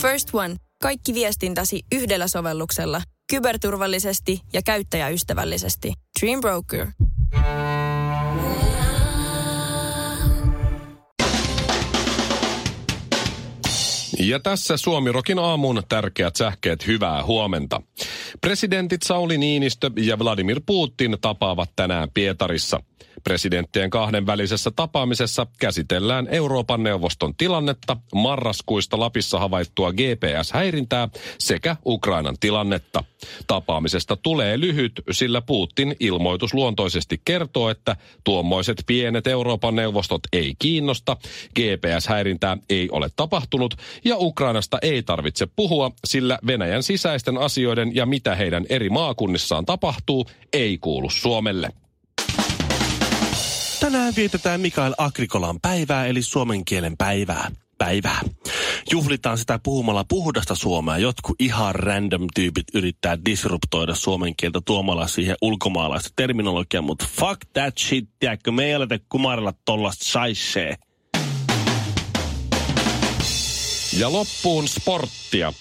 First One. Kaikki viestintäsi yhdellä sovelluksella. Kyberturvallisesti ja käyttäjäystävällisesti. Dream Broker. Ja tässä Suomirokin aamun tärkeät sähkeet hyvää huomenta. Presidentit Sauli Niinistö ja Vladimir Putin tapaavat tänään Pietarissa. Presidenttien kahden välisessä tapaamisessa käsitellään Euroopan neuvoston tilannetta, marraskuista Lapissa havaittua GPS-häirintää sekä Ukrainan tilannetta. Tapaamisesta tulee lyhyt, sillä Putin ilmoitusluontoisesti kertoo, että tuommoiset pienet Euroopan neuvostot ei kiinnosta, GPS-häirintää ei ole tapahtunut ja Ukrainasta ei tarvitse puhua, sillä Venäjän sisäisten asioiden ja mitä heidän eri maakunnissaan tapahtuu, ei kuulu Suomelle. Tänään vietetään Mikael Agrikolan päivää, eli suomen kielen päivää. Päivää. Juhlitaan sitä puhumalla puhdasta suomea. Jotkut ihan random tyypit yrittää disruptoida suomen kieltä tuomalla siihen ulkomaalaista terminologiaa, mutta fuck that shit, tiedätkö, me ei aleta kumarilla tollasta saissee. Ja loppuun sporttia.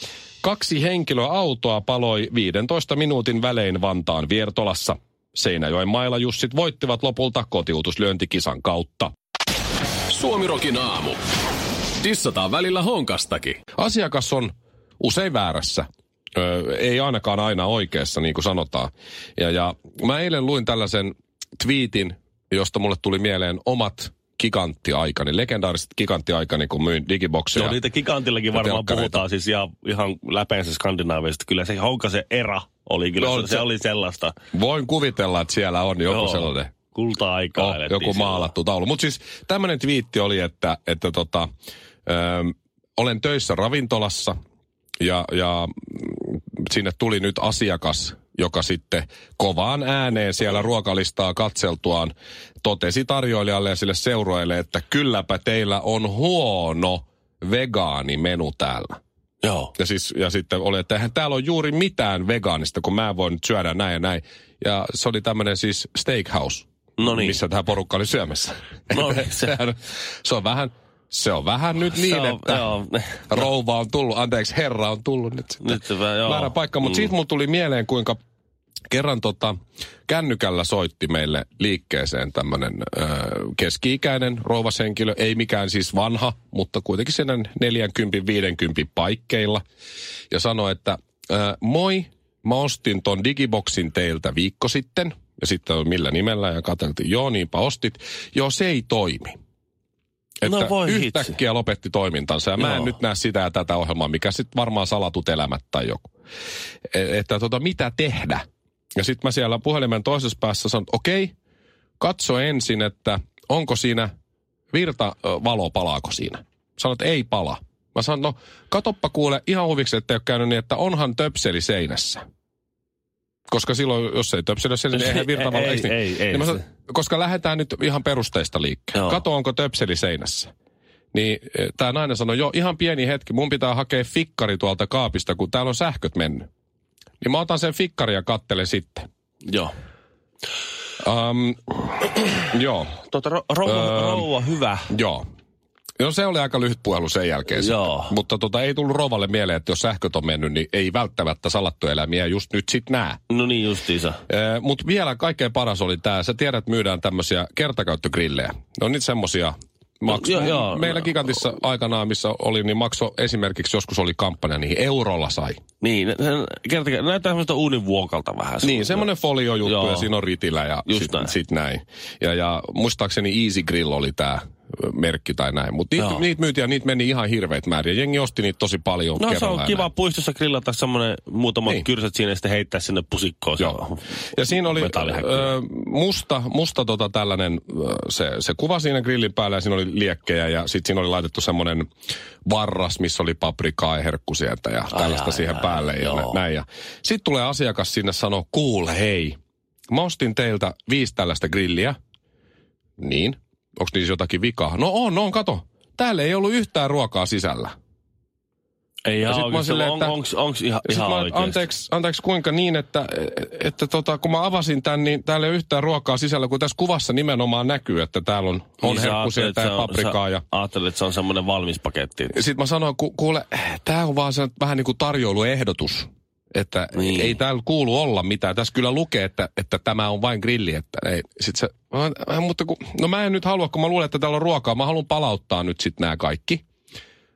Kaksi henkilöautoa paloi 15 minuutin välein Vantaan Viertolassa. Seinäjoen mailla Jussit voittivat lopulta kotiutuslyöntikisan kautta. Suomirokin aamu. Tissataan välillä honkastakin. Asiakas on usein väärässä. Ö, ei ainakaan aina oikeassa, niin kuin sanotaan. Ja, ja mä eilen luin tällaisen twiitin, josta mulle tuli mieleen omat giganttiaikani, legendaariset giganttiaikani, kun myin digibokseja. Joo, niitä gigantillakin varmaan puhutaan siis ihan, ihan läpeensä skandinaavisesta. Kyllä se Honkasen era oli kyllä, No, se, se- se, oli sellaista Voin kuvitella, että siellä on joku Joo. sellainen kulta-aikaa. oh, joku silloin. maalattu taulu. Mutta siis tämmöinen twiitti oli, että, että tota, ö, olen töissä ravintolassa ja, ja mm, sinne tuli nyt asiakas, joka sitten kovaan ääneen siellä ruokalistaa katseltuaan totesi tarjoilijalle ja sille seuroille, että kylläpä teillä on huono vegaanimenu täällä. Joo. Ja, siis, ja sitten oli, että eihän täällä ole juuri mitään vegaanista, kun mä voin nyt syödä näin ja näin. Ja se oli tämmöinen siis steakhouse, No niin. missä tämä porukka oli syömässä. No niin, se- Sehän- se on vähän, se on vähän nyt niin, Se on- että joo. rouva on tullut, anteeksi, herra on tullut nyt sitten. Nyt se vähän, joo. Väärä paikka, mutta Mm. siitä mulla tuli mieleen, kuinka kerran tota, kännykällä soitti meille liikkeeseen tämmöinen keski-ikäinen rouvashenkilö, ei mikään siis vanha, mutta kuitenkin siinä 40-50 paikkeilla. Ja sanoi, että ö, moi, mä ostin ton digiboksin teiltä viikko sitten. Ja sitten millä nimellä ja katseltiin, joo niinpä ostit. Joo, se ei toimi. Että No voi hitsi. yhtäkkiä lopetti toimintansa ja mä en Joo. nyt näe sitä ja tätä ohjelmaa, mikä sitten varmaan salatut elämät tai joku. E- Että tota, mitä tehdä? Ja sitten mä siellä puhelimen toisessa päässä sanon, että okei, katso ensin, että onko siinä virtavalo, palaako siinä? Sanoit, että ei pala. Mä sanon, no katoppa kuule ihan huviksi, että ei ole käynyt niin, että onhan töpseli seinässä. Koska silloin, jos ei töpseli ole seinässä, niin eihän virtavalo, Ei, niin? ei, ei niin sanon, koska lähdetään nyt ihan perusteista liikkeelle. Joo. Kato, onko töpseli seinässä. Niin tämä nainen sanoi, joo, ihan pieni hetki, mun pitää hakea fikkari tuolta kaapista, kun täällä on sähköt mennyt. Niin mä otan sen fikkari ja kattelen sitten. Joo. Um, joo, Tota, ro- rouva, Öö, rouva, hyvä. joo. No se oli aika lyhyt puhelu sen jälkeen. sitten. Joo. Mutta tota, ei tullut rovalle mieleen, että jos sähköt on mennyt, niin ei välttämättä salattueläimiä just nyt sit näe. No niin justiinsa. Mutta vielä kaikkein paras oli tämä, sä tiedät, myydään tämmöisiä kertakäyttögrillejä. Ne on niitä semmosia, maksu, joo, joo. meillä Gigantissa aikanaan, missä oli, niin makso esimerkiksi joskus oli kampanja, niin eurolla sai. Niin, kertakaa, näyttää semmoista uuninvuokalta vähän. Niin, semmoinen foliojuttu Joo. ja siinä on ritilä ja Just sit, näin. sit näin. Ja, ja muistaakseni Easy Grill oli tämä merkki tai näin. Mutta niitä, Joo. niitä myytiin ja niitä meni ihan hirveät määriä. Jengi osti niitä tosi paljon No se on kiva näin. puistossa grillata semmoinen muutamat Niin. kyrsät siinä ja sitten heittää sinne pusikkoon. Joo. Ja siinä oli ö, musta, musta tota tällainen, se, se kuva siinä grillin päällä ja siinä oli liekkejä ja sitten siinä oli laitettu semmoinen varras, missä oli paprikaa ja herkkusieltä ja tällaista ai, siihen ai, päälle ja joo. näin. Ja sitten tulee asiakas sinne sanoo, kuule hei, mä ostin teiltä viisi tällaista grilliä. Niin, onko niissä jotakin vikaa? No on, on, kato. Täällä ei ollut yhtään ruokaa sisällä. Ei ihan oikein. silleen, On, että- onks, onks ihan, ihan mä, anteeksi, anteeksi, kuinka niin, että, että tota, kun mä avasin tämän, niin täällä ei ole yhtään ruokaa sisällä, kun tässä kuvassa nimenomaan näkyy, että täällä on, on Niin herkkusia ja paprikaa. sä Ja Ajattelet, että se on semmoinen valmis paketti. sitten mä sanoin, ku, kuule, tämä on vaan se vähän niin kuin tarjouluehdotus. Että Niin. ei täällä kuulu olla mitään. Tässä kyllä lukee, että, että tämä on vain grilli. Että ei. Sit se, mutta kun, no mä en nyt halua, kun mä luulen, että täällä on ruokaa. Mä haluan palauttaa nyt sitten nämä kaikki.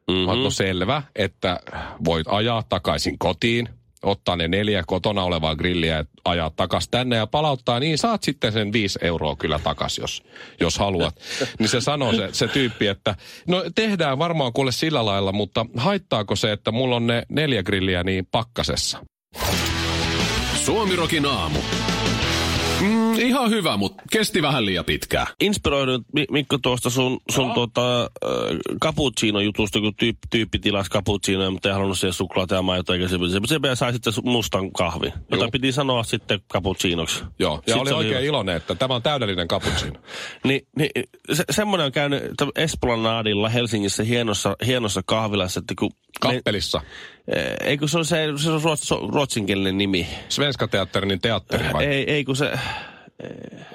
Mm-hmm. Mm. No selvä, että voit ajaa takaisin kotiin, ottaa ne neljä kotona olevaa grilliä ja ajaa takas tänne ja palauttaa, niin saat sitten sen viisi euroa kyllä takas, jos, jos haluat. niin se sanoo se, se tyyppi, että no tehdään varmaan kuule sillä lailla, mutta haittaako se, että mulla on ne neljä grilliä niin pakkasessa? Suomirokin aamu. Mm, ihan hyvä, mutta kesti vähän liian pitkään. Inspiroidut Mi- Mikko tuosta sun, sun Joo. tota, äh, cappuccino-jutusta, kun tyyppi, tyyppi tilasi cappuccinoja, mutta ei halunnut siihen suklaata ja maitoa, eikä se, se, se sai sitten mustan kahvi, jota piti sanoa sitten cappuccinoksi. Joo, ja Sit oli oikein hyvä. iloinen, että tämä on täydellinen cappuccino. Niin, niin se, semmoinen on käynyt Esplanadilla Helsingissä hienossa, hienossa kahvilassa, että kun... Kappelissa. Ne, eikö se ole se, se on ruots, ruotsinkielinen nimi? Svenska teatterin teatteri vai? Ei, ei kun se...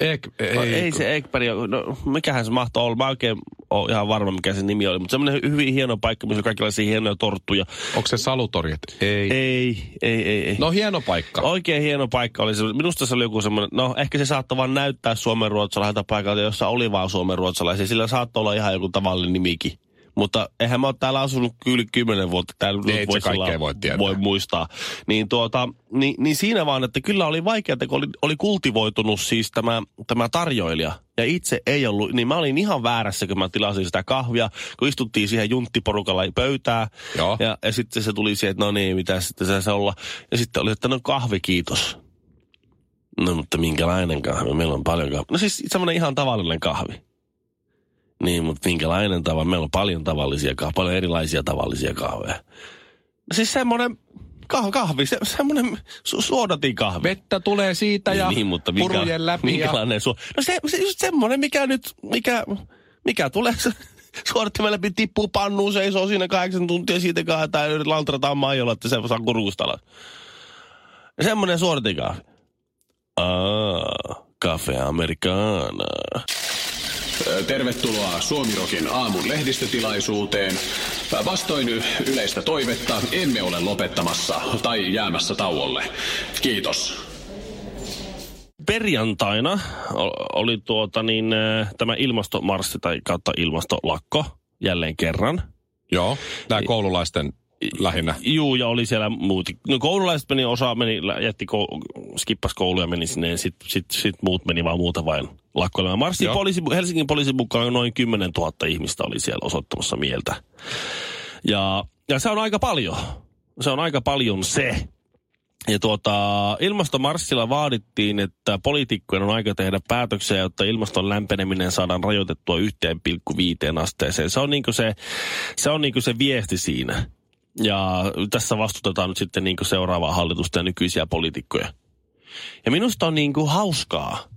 Eik, ei, Ei, ei se Ekberg, no mikähän se mahtoi olla. Mä oikein ole ihan varma, mikä se nimi oli. Mutta semmoinen hyvin hieno paikka, missä on kaikenlaisia hienoja torttuja. Onko se salutori? että Ei. Ei, ei, ei, ei. No hieno paikka. Oikein hieno paikka oli se. Minusta se oli joku semmoinen, no ehkä se saattoi vaan näyttää suomen ruotsalaiselta paikalta, jossa oli vaan suomen ruotsalaisia. Sillä saattoi olla ihan joku tavallinen nimikin. Mutta eihän mä ole täällä asunut yli kymmenen vuotta. Täällä Niin, voisi kaikkea olla- voi tietää. Voi muistaa. Niin, tuota, niin, niin siinä vaan, että kyllä oli vaikeaa, kun oli, oli kultivoitunut siis tämä, tämä tarjoilija. Ja itse ei ollut, niin mä olin ihan väärässä, kun mä tilasin sitä kahvia, kun istuttiin siihen junttiporukalla pöytää. Joo. Ja, ja sitten se tuli siihen, että no niin, mitä sitten se se olla. Ja sitten oli, että no kahvi, kiitos. No mutta minkälainen kahvi? Meillä on paljon kahvi. No siis semmoinen ihan tavallinen kahvi. Niin, mutta minkälainen tava? Meillä on paljon tavallisia kahveja, paljon erilaisia tavallisia kahveja. Siis semmoinen kah- kahvi, se, semmoinen su- suodatin kahvi. Vettä tulee siitä ja niin, mutta minkä, purujen läpi. Ja... minkälainen suo... No se, se just semmoinen, mikä nyt, mikä, mikä tulee suodattimen läpi tippuu pannuun, seisoo siinä kahdeksan tuntia siitä ja lantrataan maijolla, että se saa kurusta alas. Ja semmoinen suodatikahvi. Aa, cafe americana. Tervetuloa Suomirokin aamun lehdistötilaisuuteen. Vastoin yleistä toivetta emme ole lopettamassa tai jäämässä tauolle. Kiitos. Perjantaina oli tuota niin, tämä ilmastomarssi tai kautta ilmastolakko jälleen kerran. Joo, nämä koululaisten lähinnä. Juu, ja oli siellä muut. No koululaiset meni, osa meni, jätti, kou, skippas koulu ja meni sinne, ja sitten sit, sit muut meni vaan muuta vain lakkoilemaan. Marssin Joo. poliisi, Helsingin poliisin mukaan noin 10 000 ihmistä oli siellä osoittamassa mieltä. Ja, ja se on aika paljon. Se on aika paljon se. Ja tuota, ilmastomarssilla vaadittiin, että poliitikkojen on aika tehdä päätöksiä, jotta ilmaston lämpeneminen saadaan rajoitettua 1,5 asteeseen. Se on niinku se, se, on niinku se viesti siinä. Ja tässä vastutetaan nyt sitten niinku seuraavaa hallitusta ja nykyisiä poliitikkoja. Ja minusta on niinku hauskaa,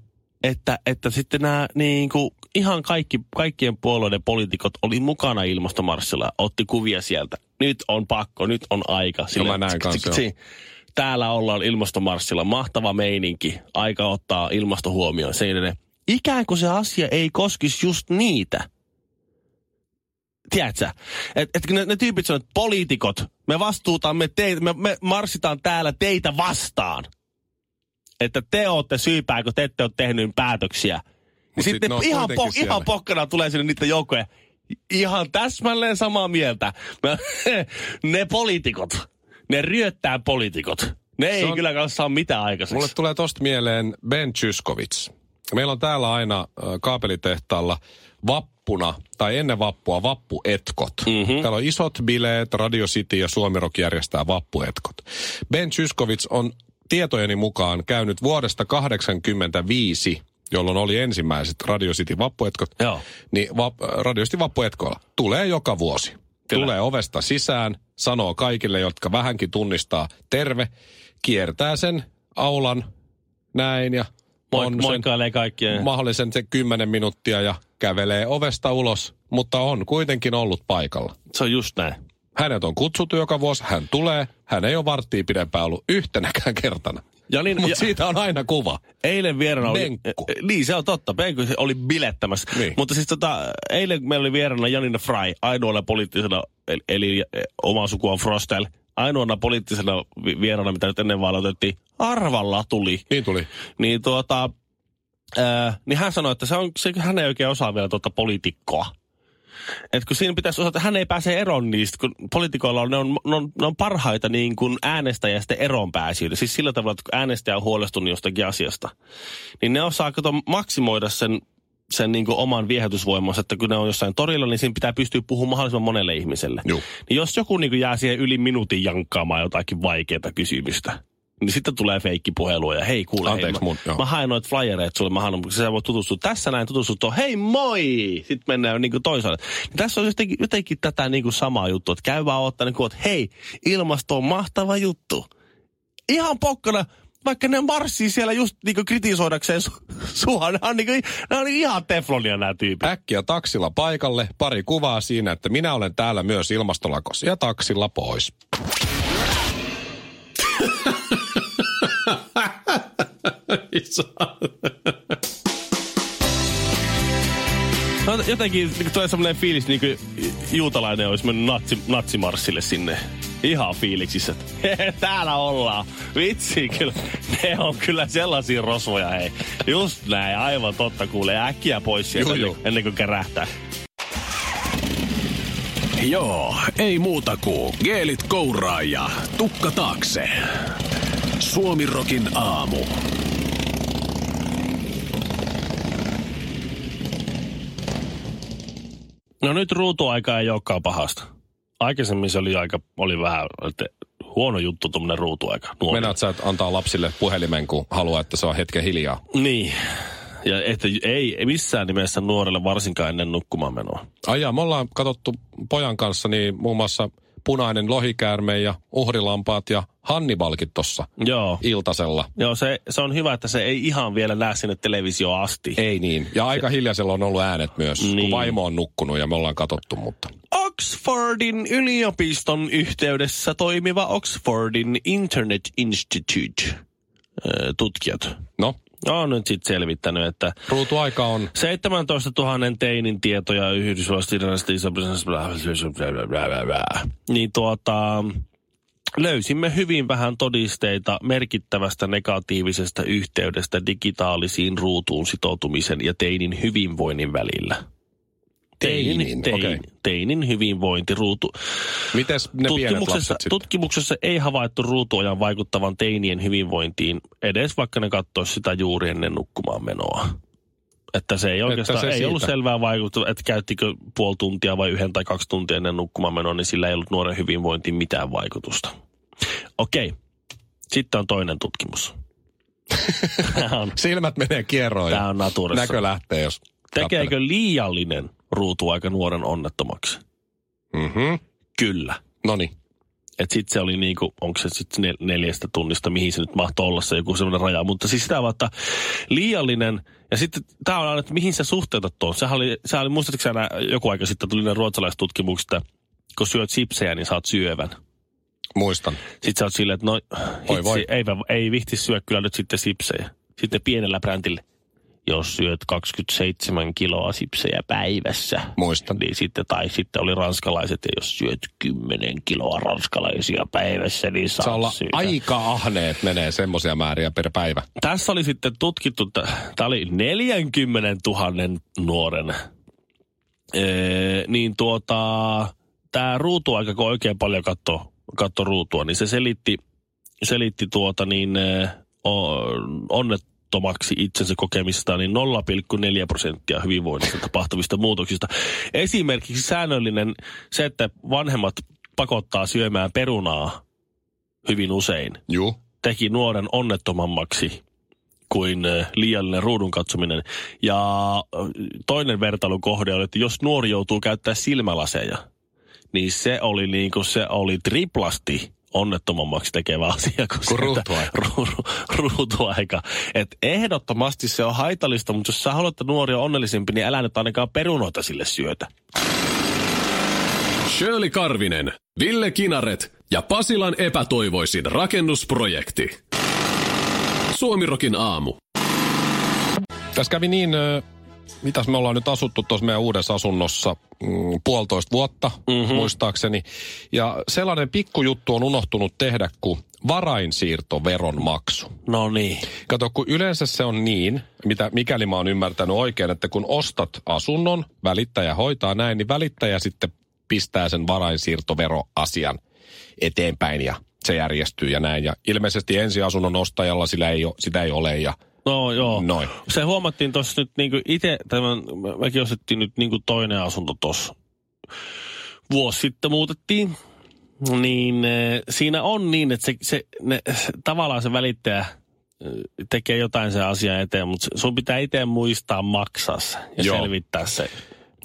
että, että sitten nämä niinku, ihan kaikki, kaikkien puolueiden poliitikot oli mukana ilmastomarssilla, otti kuvia sieltä. Nyt on pakko, nyt on aika. mä näen kans, joo. Täällä ollaan ilmastomarssilla, mahtava meininki, aika ottaa ilmasto huomioon. Se. Ikään kuin se asia ei koskisi just niitä. Tiedätkö? Että et, ne, ne tyypit sanoo, että poliitikot, me vastuutamme teitä, me, me marssitaan täällä teitä vastaan. Että te olette syypää, kun te ette ole tehnyt päätöksiä. Ja Mut sit sitten ne on ihan, po, ihan pokkana tulee sinne niiden joukkoja. Ihan täsmälleen samaa mieltä. Ne poliitikot, ne ryöttää poliitikot. Ne ei on- kyllä saa mitään aikaiseksi. Mulle tulee tosta mieleen Ben Chyskovits. Meillä on täällä aina kaapelitehtaalla vappuna, tai ennen vappua, vappuetkot. Mm-hmm. Täällä on isot bileet, Radio City ja Suomi Rock järjestää vappuetkot. Ben Chyskovits on tietojeni mukaan käynyt vuodesta 85 jolloin oli ensimmäiset Radio City vappuetkot, Joo. niin va- Radio City vappuetkoilla tulee joka vuosi. Kyllä. Tulee ovesta sisään, sanoo kaikille, jotka vähänkin tunnistaa terve, kiertää sen aulan näin ja Moi, on sen moikkailee kaikkia. mahdollisen se 10 minuuttia ja kävelee ovesta ulos, mutta on kuitenkin ollut paikalla. Se on just näin. Hänet on kutsuttu joka vuosi, hän tulee, hän ei ole varttia pidempään ollut yhtenäkään kertana. Ja niin, Mutta siitä on aina kuva. eilen vieraana oli... Benkku. eh, Niin, se on totta. Benkku se oli bilettämässä. Niin. Mutta siis tota, eilen meillä oli vieraana Janina Fry, ainoana poliittisena, eli, eli eh, oma suku on Frostel, ainoana poliittisena vi- vieraana, mitä nyt ennen vaaleja otettiin, Arvalla tuli. Niin tuli. Niin tuota, ää, niin hän sanoi, että se on, se, hän ei oikein osaa vielä tuota poliitikkoa. Et kun siinä pitäisi osata, hän ei pääse eroon niistä, kun poliitikoilla on, ne on, ne on, ne on parhaita niin kuin äänestäjästä eroon pääsijöitä. Siis sillä tavalla, että kun äänestäjä on huolestunut jostakin asiasta, niin ne osaa kato, maksimoida sen, sen niin kuin oman viehätysvoimansa, että kun ne on jossain torilla, niin siinä pitää pystyä puhumaan mahdollisimman monelle ihmiselle. Niin jos joku niin kuin jää siihen yli minuutin jankkaamaan jotakin vaikeaa kysymystä, niin sitten tulee feikkipuhelua ja hei kuule, Anteeksi hei, mun, joo. mä, mä haen noita flyereita sulle, mä haen, sä voit tutustua tässä näin, tutustua tuohon, hei moi! Sitten mennään niin kuin toisaalle. Niin tässä on jotenkin, jotenkin tätä niin kuin samaa juttua, että käy vaan ottaa niin kuin, että hei, ilmasto on mahtava juttu. Ihan pokkana, vaikka ne marssii siellä just niin kuin kritisoidakseen su, sua, nämä on, niin kuin, nämä on ihan teflonia nämä tyypit. Äkkiä taksilla paikalle, pari kuvaa siinä, että minä olen täällä myös ilmastolakossa ja taksilla pois. No, jotenkin niin tulee semmoinen fiilis, niin kuin juutalainen olisi mennyt natsi, natsimarssille sinne. Ihan fiiliksissä, että täällä ollaan. Vitsi, kyllä. Ne on kyllä sellaisia rosvoja, hei. Just näin, aivan totta kuulee. Äkkiä pois sieltä ennen, juu. ennen kuin kärähtää. Joo, ei muuta kuin geelit kouraa ja tukka taakse. Suomirokin aamu. No nyt ruutuaika ei olekaan pahasta. Aikaisemmin se oli aika, oli vähän, että huono juttu tuommoinen ruutuaika. Meinaat sä et antaa lapsille puhelimen, kun haluaa, että se on hetken hiljaa. Niin. Ja että ei ei missään nimessä nuorelle varsinkaan ennen nukkumaan menoa. Ajaa, me ollaan katsottu pojan kanssa niin muun muassa punainen lohikäärme ja uhrilampaat ja Hannibalkin tossa Joo. iltasella. Joo, se, se on hyvä, että se ei ihan vielä näe sinne televisioon asti. Ei niin. Ja aika hiljaisella on ollut äänet myös, niin. Kun vaimo on nukkunut ja me ollaan katsottu, mutta... Oxfordin yliopiston yhteydessä toimiva Oxfordin Internet Institute tutkijat No, on nyt sitten selvittänyt, että ruutuaika on 17 000 teinin tietoja Yhdysvalloista, niin tuota, löysimme hyvin vähän todisteita merkittävästä negatiivisesta yhteydestä digitaalisiin ruutuun sitoutumisen ja teinin hyvinvoinnin välillä. Teinin, tein, okei. teinin hyvinvointi, ruutu. Mites ne tutkimuksessa, tutkimuksessa ei havaittu ruutuajan vaikuttavan teinien hyvinvointiin, edes vaikka ne katsoisi sitä juuri ennen nukkumaan menoa. Että se ei oikeastaan, se ei siitä. ollut selvää vaikutusta, että käyttikö puoli tuntia vai yhden tai kaksi tuntia ennen nukkumaan menoa, niin sillä ei ollut nuoren hyvinvointiin mitään vaikutusta. Okei, sitten on toinen tutkimus. On, Silmät menee kierroon tämä on naturissa. näkö lähtee, jos Tekeekö liiallinen ruutuaika nuoren onnettomaksi? Mhm. Kyllä. Noniin. Että sitten se oli niinku, onko se sitten nel- neljästä tunnista, mihin se nyt mahtoi olla se joku semmoinen raja. Mutta siis sitä vaan, että liiallinen, ja sitten tämä on aina, että mihin sä suhteutat tuon. Sehän oli, sehän oli muistatko nää- joku aika sitten tuli ne ruotsalaistutkimukset, että kun syöt sipsejä, niin saat syövän. Muistan. Sitten sä oot silleen, että no Voi hitsi, voi. Ei, ei vihti syö kyllä nyt sitten sipsejä. Sitten pienellä brändillä. Jos syöt 27 kiloa sipsejä päivässä, Muistan. niin sitten, tai sitten oli ranskalaiset, ja jos syöt 10 kiloa ranskalaisia päivässä, niin saat Saa olla syödä. aika ahneet menee semmoisia määriä per päivä. Tässä oli sitten tutkittu, tämä oli 40 000 nuoren, ee, niin tuota, tämä ruutuaika, kun oikein paljon katto, katto ruutua, niin se selitti, selitti tuota niin ee, onnettomaksi itsensä kokemistaan niin 0,4 prosenttia hyvinvoinnista tapahtuvista muutoksista. Esimerkiksi säännöllinen se, että vanhemmat pakottaa syömään perunaa hyvin usein, Juu. teki nuoren onnettomammaksi kuin liiallinen ruudun katsominen. Ja toinen vertailukohde oli, että jos nuori joutuu käyttää silmälaseja, niin se oli, niin kuin, se oli triplasti onnettomammaksi tekevä asia kuin se, Kuin että- ruutuaika. Ru, ru, ruutuaika. Et ehdottomasti se on haitallista, mutta jos sä haluat, että nuori on onnellisempi, niin älä nyt ainakaan perunoita sille syötä. Shirley Karvinen, Ville Kinaret ja Pasilan epätoivoisin rakennusprojekti. Suomirokin aamu. Tässä kävi niin, mitäs me ollaan nyt asuttu tuossa meidän uudessa asunnossa mm, puolitoista vuotta, mm-hmm. muistaakseni. Ja sellainen pikkujuttu on unohtunut tehdä kuin varainsiirtoveron maksu. No niin. Kato, kun yleensä se on niin, mitä, mikäli mä oon ymmärtänyt oikein, että kun ostat asunnon, välittäjä hoitaa näin, niin välittäjä sitten pistää sen varainsiirtoveroasian eteenpäin ja se järjestyy ja näin. Ja ilmeisesti ensiasunnon ostajalla sillä ei ole, sitä ei ole ja No joo. Noin. Se huomattiin tuossa nyt niinku itse, tämän, mekin ostettiin nyt niinku toinen asunto tuossa. Vuosi sitten muutettiin. Niin e, siinä on niin, että se, se, ne, tavallaan se välittäjä eh, tekee jotain sen asian eteen, mutta sun pitää itse muistaa maksaa se ja Joo. selvittää se.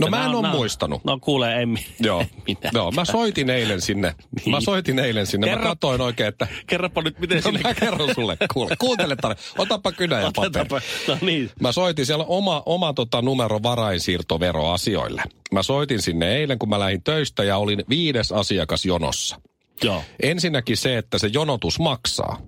No mä en ole muistanut. No kuule, en, Joo, minä. Joo mä soitin eilen sinne. Niin. Mä soitin eilen sinne. Mä Kerro- katsoin oikein, että Kerropa nyt, miten No sinne... mä kerron sulle, kuule. Kuuntele tarve. Otapa kynä ja paperi. No niin. Mä soitin siellä oma, oma tota, numero varainsiirtoveroasioille. Mä soitin sinne eilen, kun mä lähdin töistä ja olin viides asiakas jonossa. Joo. Ensinnäkin se, että se jonotus maksaa,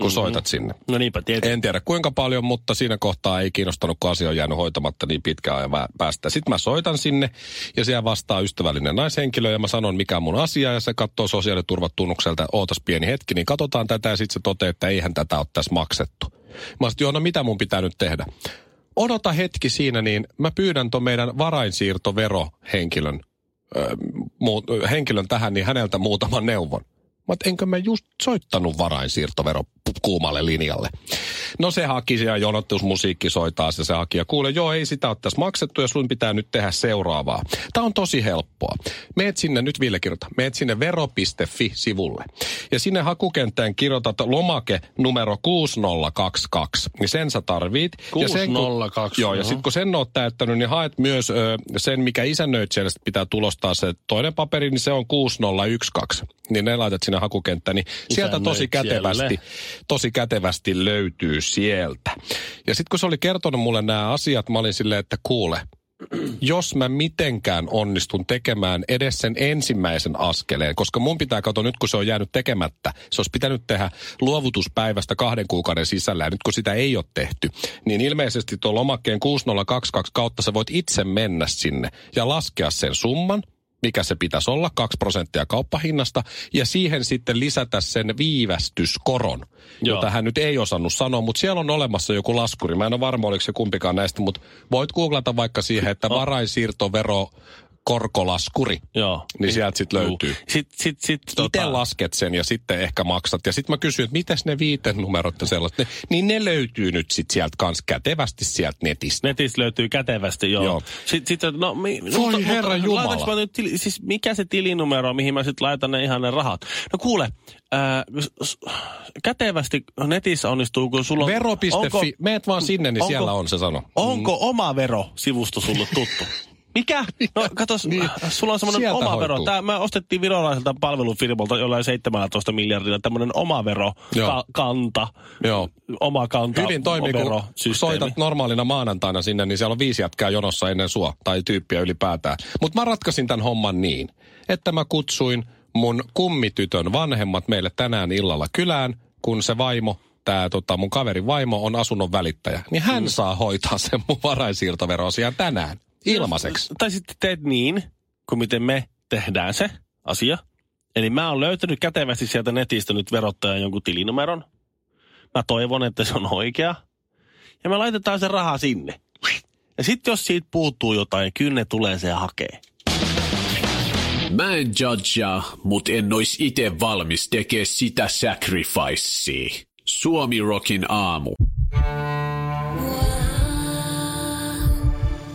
kun mm-hmm. soitat sinne. No niinpä, tietysti. En tiedä kuinka paljon, mutta siinä kohtaa ei kiinnostanut, kun asia on jäänyt hoitamatta niin pitkään ajan päästä. Sitten mä soitan sinne ja siellä vastaa ystävällinen naishenkilö ja mä sanon mikä on mun asia ja se katsoo sosiaaliturvatunnukselta, ootas pieni hetki, niin katsotaan tätä ja sitten se toteaa, että eihän tätä ole tässä maksettu. Mä sanoin, joo, no mitä mun pitää nyt tehdä? Odota hetki siinä, niin mä pyydän ton meidän varainsiirtoverohenkilön muu, ö, henkilön tähän, niin häneltä muutaman neuvon. Mä enkö mä just soittanut varainsiirtovero kuumalle linjalle. No se haki siellä jonottusmusiikki soitaa se, se haki ja kuule, joo ei sitä ole tässä maksettu ja sun pitää nyt tehdä seuraavaa. Tämä on tosi helppoa. Meet sinne, nyt Ville kirjoita, meet sinne vero.fi-sivulle. Ja sinne hakukenttään kirjoitat lomake numero 6022. Niin sen sä tarvit. Ja sen, kun- 602, Joo, ja joo. sitten kun sen oot täyttänyt, niin haet myös ö, sen, mikä isännöitsijälle pitää tulostaa se toinen paperi, niin se on 6012. Niin ne laitat sinne hakukenttään, niin sieltä tosi kätevästi, tosi kätevästi löytyy sieltä. Ja sitten kun se oli kertonut mulle nämä asiat, mä olin silleen, että kuule, jos mä mitenkään onnistun tekemään edes sen ensimmäisen askeleen, koska mun pitää katsoa nyt, kun se on jäänyt tekemättä, se olisi pitänyt tehdä luovutuspäivästä kahden kuukauden sisällä, ja nyt kun sitä ei ole tehty, niin ilmeisesti tuo lomakkeen 6022 kautta sä voit itse mennä sinne ja laskea sen summan, mikä se pitäisi olla, 2 prosenttia kauppahinnasta, ja siihen sitten lisätä sen viivästyskoron, Joo. jota hän nyt ei osannut sanoa, mutta siellä on olemassa joku laskuri. Mä en ole varma, oliko se kumpikaan näistä, mutta voit googlata vaikka siihen, että varainsiirtovero korkolaskuri, Joo. niin sieltä sitten löytyy. Sitten sit, sit, tota- Itse lasket sen ja sitten ehkä maksat. Ja sitten mä kysyin, että mitäs ne viiten numerot ja sellaiset, ne, niin ne löytyy nyt sitten sieltä kans kätevästi sieltä netistä. Netistä löytyy kätevästi, joo. Joo. Sitten, sit, no, mi, Voi herra Jumala. laitanko Mä nyt, tili, siis mikä se tilinumero mihin mä sitten laitan ne ihan ne rahat? No kuule, ää, kätevästi netissä onnistuu, kun sulla on... Vero.fi, onko- meet vaan sinne, niin onko- siellä on se sano. Onko oma vero-sivusto sulle tuttu? Mikä? No katos, Niin. sulla on semmoinen oma hoituu. vero. Tää, mä ostettiin virolaiselta palvelufirmalta jollain 17 miljardilla tämmöinen oma vero, Joo. ka, kanta, Joo. oma kanta, Hyvin toimii, kun soitat normaalina maanantaina sinne, niin siellä on viisi jätkää jonossa ennen sua, tai tyyppiä ylipäätään. Mutta mä ratkaisin tämän homman niin, että mä kutsuin mun kummitytön vanhemmat meille tänään illalla kylään, kun se vaimo, tämä tota, mun kaverin vaimo on asunnon välittäjä, niin hän saa hoitaa sen mun varainsiirtoveroasian tänään. Ilmaiseksi. Tai sitten teet niin, kuin miten me tehdään se asia. Eli mä oon löytänyt kätevästi sieltä netistä nyt verottajan jonkun tilinumeron. Mä toivon, että se on oikea. Ja me laitetaan se raha sinne. Ja sitten jos siitä puuttuu jotain, kyllä ne tulee se hakee. Mä en judgea, mut en ois ite valmis tekee sitä sacrificea. Suomi Rockin aamu.